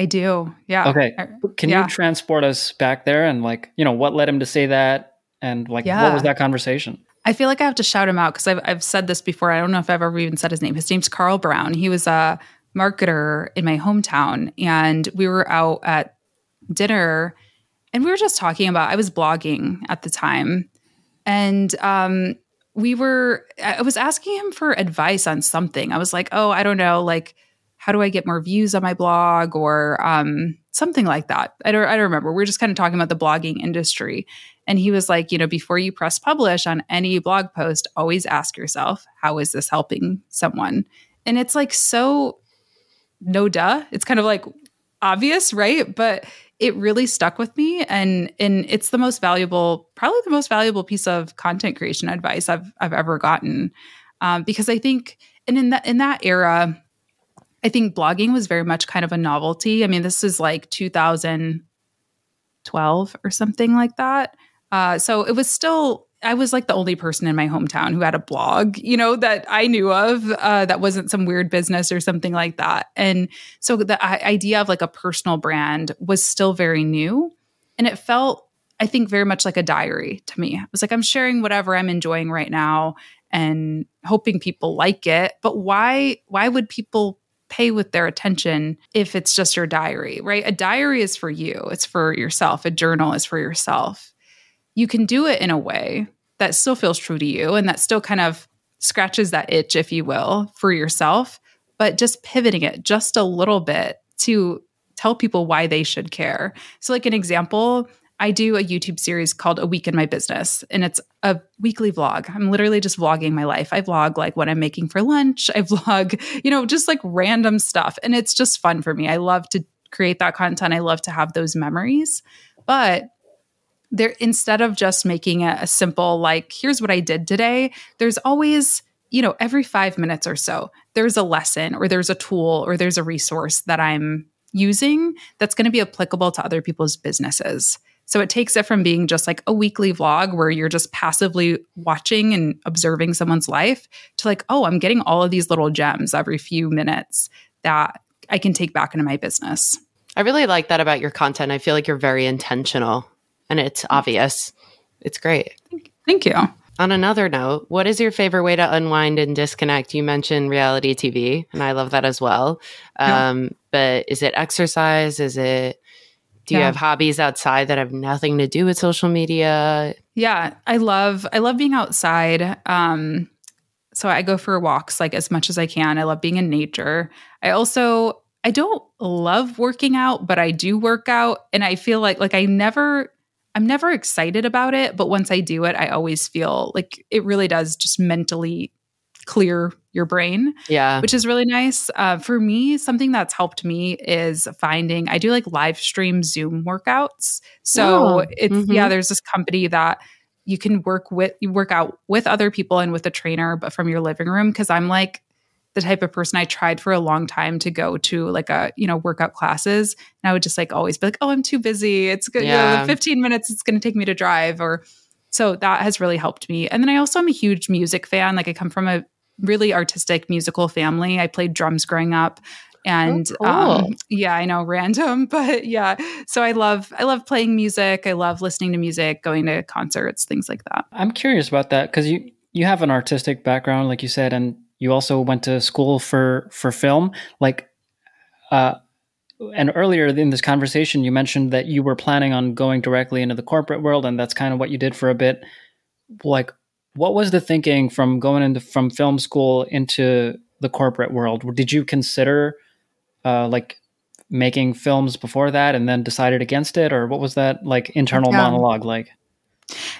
I do. Yeah. Okay. Can yeah. you transport us back there and like you know what led him to say that and like what was that conversation I feel like I have to shout him out because I've, I've said this before. I don't know if I've ever even said his name. His name's Carl Brown. He was a marketer in my hometown, and we were out at dinner and we were just talking about, I was blogging at the time. And um, we were, I was asking him for advice on something. I was like, oh, I don't know, like, how do I get more views on my blog or um, something like that? I don't, I don't remember. We are just kind of talking about the blogging industry. And he was like, you know, before you press publish on any blog post, always ask yourself, how is this helping someone? And it's like so no duh. It's kind of like obvious, right? But it really stuck with me and and it's the most valuable, probably the most valuable piece of content creation advice I've I've ever gotten. Um, because I think and in that in that era, I think blogging was very much kind of a novelty. I mean, this is like 2012 or something like that. Uh, so it was still, I was like the only person in my hometown who had a blog, you know, that I knew of uh, that wasn't some weird business or something like that. And so the i- idea of like a personal brand was still very new. And it felt, I think, very much like a diary to me. It was like, I'm sharing whatever I'm enjoying right now and hoping people like it. But why, why would people pay with their attention if it's just your diary, right? A diary is for you, it's for yourself. A journal is for yourself. You can do it in a way that still feels true to you and that still kind of scratches that itch, if you will, for yourself, but just pivoting it just a little bit to tell people why they should care. So, like an example, I do a YouTube series called A Week in My Business, and it's a weekly vlog. I'm literally just vlogging my life. I vlog like what I'm making for lunch. I vlog, you know, just like random stuff. And it's just fun for me. I love to create that content. I love to have those memories. But there, instead of just making it a simple, like, here's what I did today, there's always, you know, every five minutes or so, there's a lesson or there's a tool or there's a resource that I'm using that's going to be applicable to other people's businesses. So it takes it from being just like a weekly vlog where you're just passively watching and observing someone's life to like, oh, I'm getting all of these little gems every few minutes that I can take back into my business. I really like that about your content. I feel like you're very intentional and it's obvious. It's great. Thank you. On another note, what is your favorite way to unwind and disconnect? You mentioned reality TV, and I love that as well. Yeah. Um, but is it exercise? Is it, do you Yeah. have hobbies outside that have nothing to do with social media? Yeah, I love I love being outside. Um so I go for walks like as much as I can. I love being in nature. I also I don't love working out, but I do work out and I feel like like I never I'm never excited about it, but once I do it, I always feel like it really does just mentally clear your brain Yeah. which is really nice. Uh, for me, something that's helped me is finding I do like live stream Zoom workouts. So Oh, it's mhm. yeah, there's this company that you can work with you work out with other people and with a trainer, but from your living room. Cause I'm like the type of person I tried for a long time to go to like a, you know, workout classes. And I would just like always be like, oh, I'm too busy. It's good. Yeah. You know, 15 minutes it's gonna take me to drive. Or so that has really helped me. And then I also am a huge music fan. Like I come from a really artistic musical family. I played drums growing up and Oh, um, yeah i know random but yeah so i love i love playing music i love listening to music going to concerts things like that I'm curious about that because you you have an artistic background, like you said, and you also went to school for for film. Like, uh, and earlier in this conversation, you mentioned that you were planning on going directly into the corporate world, and that's kind of what you did for a bit. Like, what was the thinking from going into from film school into the corporate world? Did you consider uh, like making films before that, and then decided against it, or what was that like internal Yeah. monologue like?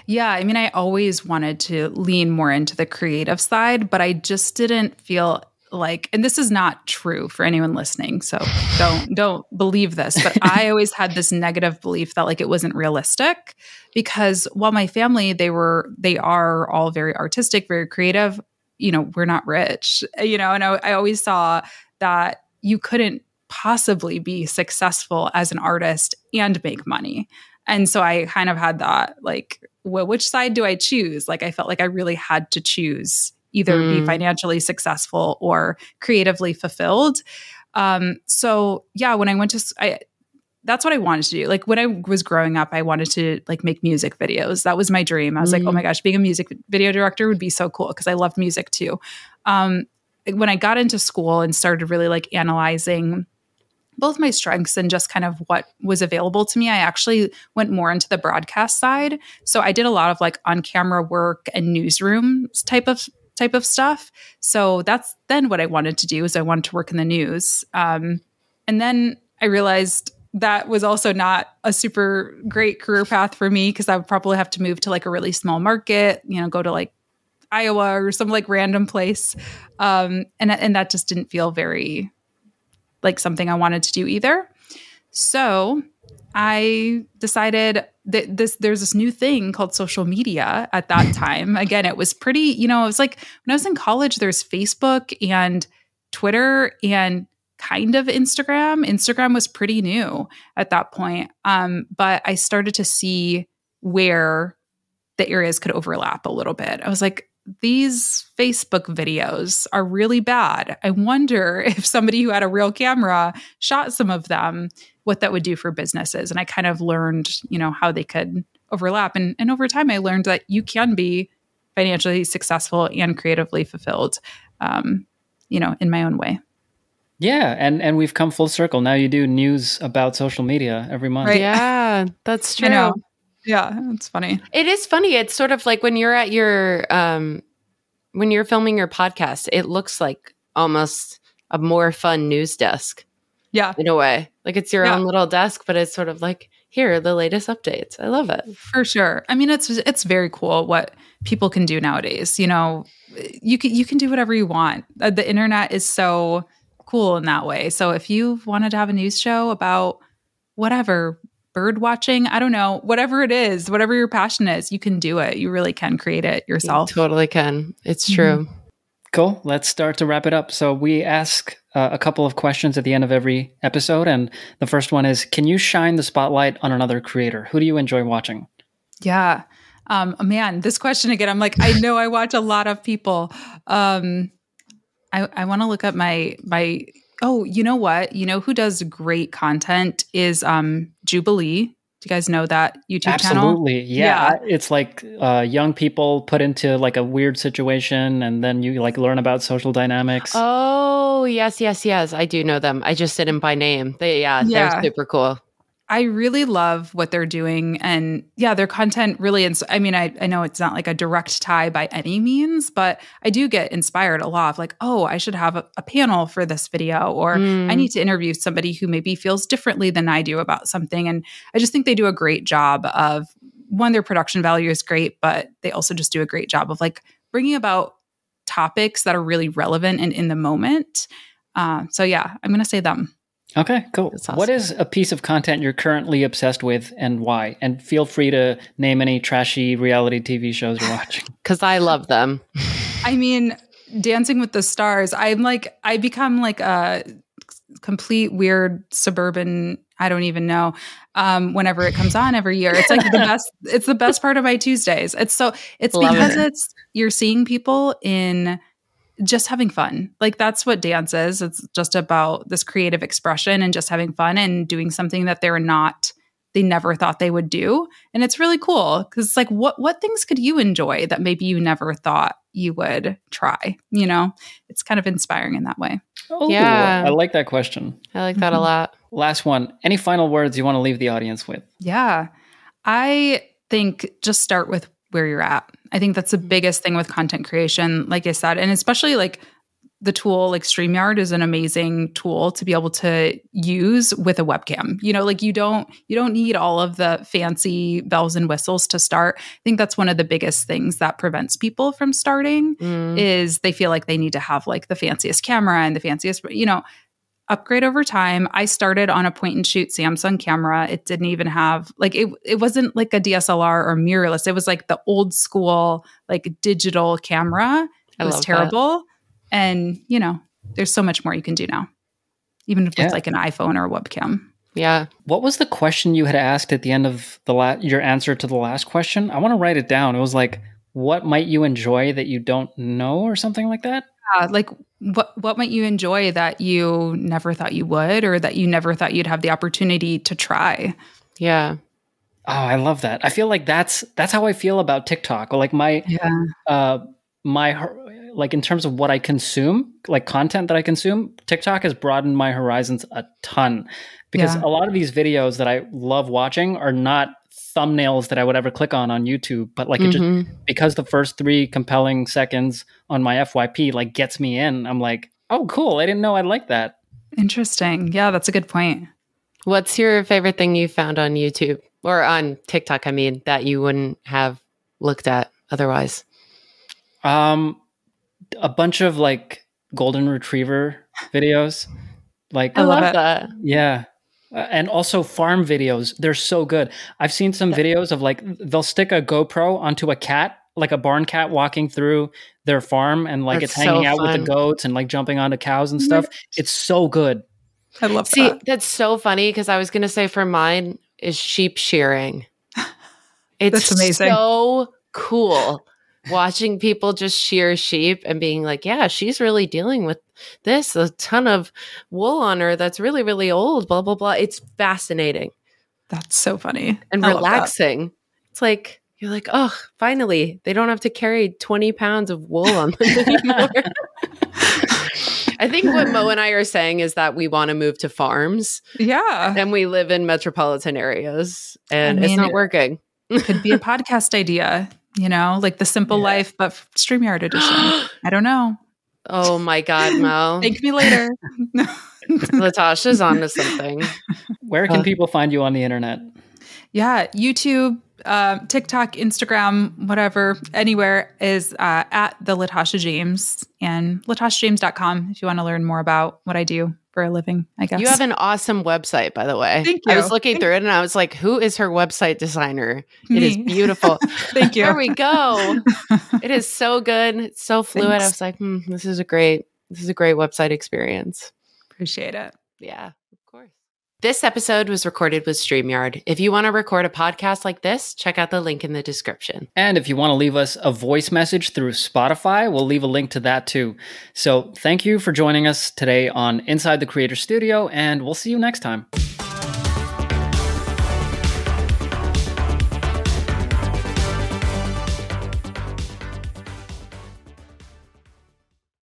Yeah i mean i always wanted to lean more into the creative side but i just didn't feel like and this is not true for anyone listening so don't don't believe this but i always had this negative belief that like it wasn't realistic because while my family they were they are all very artistic very creative you know we're not rich you know and i, I always saw that you couldn't possibly be successful as an artist and make money and so i kind of had that like well which side do i choose like i felt like i really had to choose either be Mm. financially successful or creatively fulfilled um so yeah when i went to i that's what I wanted to do. Like when I was growing up, I wanted to like make music videos. That was my dream. I was like, Mm. oh my gosh, being a music video director would be so cool because I loved music too. Um, when I got into school and started really like analyzing both my strengths and just kind of what was available to me, I actually went more into the broadcast side. So I did a lot of like on camera work and newsroom type of type of stuff. So that's then what I wanted to do is I wanted to work in the news. Um, and then I realized that was also not a super great career path for me because I would probably have to move to like a really small market, you know, go to like Iowa or some like random place. Um, and and that just didn't feel very like something I wanted to do either. So I decided that this there's this new thing called social media at that time. Again, it was pretty, you know, it was like when I was in college, there's Facebook and Twitter and kind of Instagram. Instagram was pretty new at that point. Um, but I started to see where the areas could overlap a little bit. I was like, these Facebook videos are really bad. I wonder if somebody who had a real camera shot some of them, what that would do for businesses. And I kind of learned, you know, how they could overlap. And, and over time, I learned that you can be financially successful and creatively fulfilled, um, you know, in my own way. Yeah, and and we've come full circle. Now you do news about social media every month. Right. Yeah, that's true. Yeah, it's funny. It is funny. It's sort of like when you're at your um when you're filming your podcast, it looks like almost a more fun news desk Yeah, in a way. Like it's your Yeah. own little desk, but it's sort of like here are the latest updates. I love it. for sure. I mean, it's it's very cool what people can do nowadays. You know, you can you can do whatever you want. Uh, The internet is so cool in that way. So if you wanted to have a news show about whatever bird watching, I don't know, whatever it is, whatever your passion is, you can do it. You really can create it You yourself. totally can. It's Mhm. true. Cool. Let's start to wrap it up. So we ask uh, a couple of questions at the end of every episode, and the first one is: Can you shine the spotlight on another creator? Who do you enjoy watching? Yeah. Um, man, this question again, I'm like, I know I watch a lot of people. Um, I, I want to look up my my oh, you know what? You know who does great content is um Jubilee. Do you guys know that YouTube channel? Absolutely. Yeah. It's like uh, young people put into like a weird situation, and then you like learn about social dynamics. Oh, yes, yes, yes. I do know them. I just said them by name. They yeah, Yeah. they're super cool. I really love what they're doing. And yeah, their content really, ins- I mean, I, I know it's not like a direct tie by any means, but I do get inspired a lot of like, oh, I should have a, a panel for this video, or I Mm. need to interview somebody who maybe feels differently than I do about something. And I just think they do a great job of one, their production value is great, but they also just do a great job of like bringing about topics that are really relevant and in the moment. Uh, so yeah, I'm going to say them. Okay, cool. Awesome. What is a piece of content you're currently obsessed with and why? And feel free to name any trashy reality TV shows you're watching. Because I love them. I mean, Dancing with the Stars, I'm like, I become like a complete weird suburban, I don't even know, um, whenever it comes on every year. It's like the best, it's the best part of my Tuesdays. It's so, it's Love because it. it's, you're seeing people in just having fun. Like that's what dance is. It's just about this creative expression and just having fun and doing something that they're not they never thought they would do. And it's really cool cuz it's like what what things could you enjoy that maybe you never thought you would try, you know? It's kind of inspiring in that way. Oh, Yeah. I like that question. I like that a Mhm. lot. Last one. Any final words you want to leave the audience with? Yeah. I think just start with where you're at. I think that's the biggest thing with content creation, like I said, and especially like the tool like StreamYard is an amazing tool to be able to use with a webcam. You know, like you don't you don't need all of the fancy bells and whistles to start. I think that's one of the biggest things that prevents people from starting Mm. is they feel like they need to have like the fanciest camera and the fanciest, you know, upgrade over time. I started on a point and shoot Samsung camera. It didn't even have like it it wasn't like a DSLR or mirrorless. It was like the old school like digital camera. It I was love that. terrible. And, you know, there's so much more you can do now. Even if Yeah. like an iPhone or a webcam. Yeah. What was the question you had asked at the end of the la- your answer to the last question? I want to write it down. It was like, what might you enjoy that you don't know, or something like that. Uh, like what what might you enjoy that you never thought you would or that you never thought you'd have the opportunity to try? Yeah. Oh, I love that. I feel like that's that's how I feel about TikTok. Like my Yeah. uh my like in terms of what I consume, like content that I consume, TikTok has broadened my horizons a ton because Yeah. a lot of these videos that I love watching are not thumbnails that I would ever click on on YouTube, but like it just Mhm. because the first 3 compelling seconds on my FYP like gets me in. I'm like, "Oh, cool. I didn't know I'd like that." Interesting. Yeah, that's a good point. What's your favorite thing you found on YouTube or on TikTok? I mean, that you wouldn't have looked at otherwise. Um a bunch of like golden retriever videos. Like I love that. Yeah. Uh, And also farm videos. They're so good. I've seen some videos of like they'll stick a GoPro onto a cat, like a barn cat walking through their farm and like That's it's hanging so out with the goats and like jumping onto cows and stuff. It's so good. I love that. See, that. that's so funny because I was going to say for mine is sheep shearing. It's That's amazing. so cool watching people just shear sheep and being like, yeah, she's really dealing with this, a ton of wool on her that's really, really old, blah, blah, blah. It's fascinating That's so funny. and I relaxing. It's like, you're like, oh, finally, they don't have to carry 20 pounds of wool on them anymore. I think what Mo and I are saying is that we want to move to farms Yeah. and we live in metropolitan areas and I it's not working. Could be a podcast idea, you know, like the simple Yeah. life, but StreamYard edition. I don't know. Oh my God, Mo. Thank me later. Latasha's onto something. Where can Uh. people find you on the internet? yeah. YouTube, uh, TikTok, Instagram, whatever, anywhere is uh, at the Latasha James and latashajames.com if you want to learn more about what I do for a living, I guess. You have an awesome website, by the way. Thank you. I was looking Thank- through it and I was like, who is her website designer? It is beautiful. Thank you. There we go. It is so good. It's so fluid. I was like, hmm, this is a great, this is a great website experience. Appreciate it. Yeah. This episode was recorded with StreamYard. If you want to record a podcast like this, check out the link in the description. And if you want to leave us a voice message through Spotify, we'll leave a link to that too. So thank you for joining us today on Inside the Creator Studio, and we'll see you next time.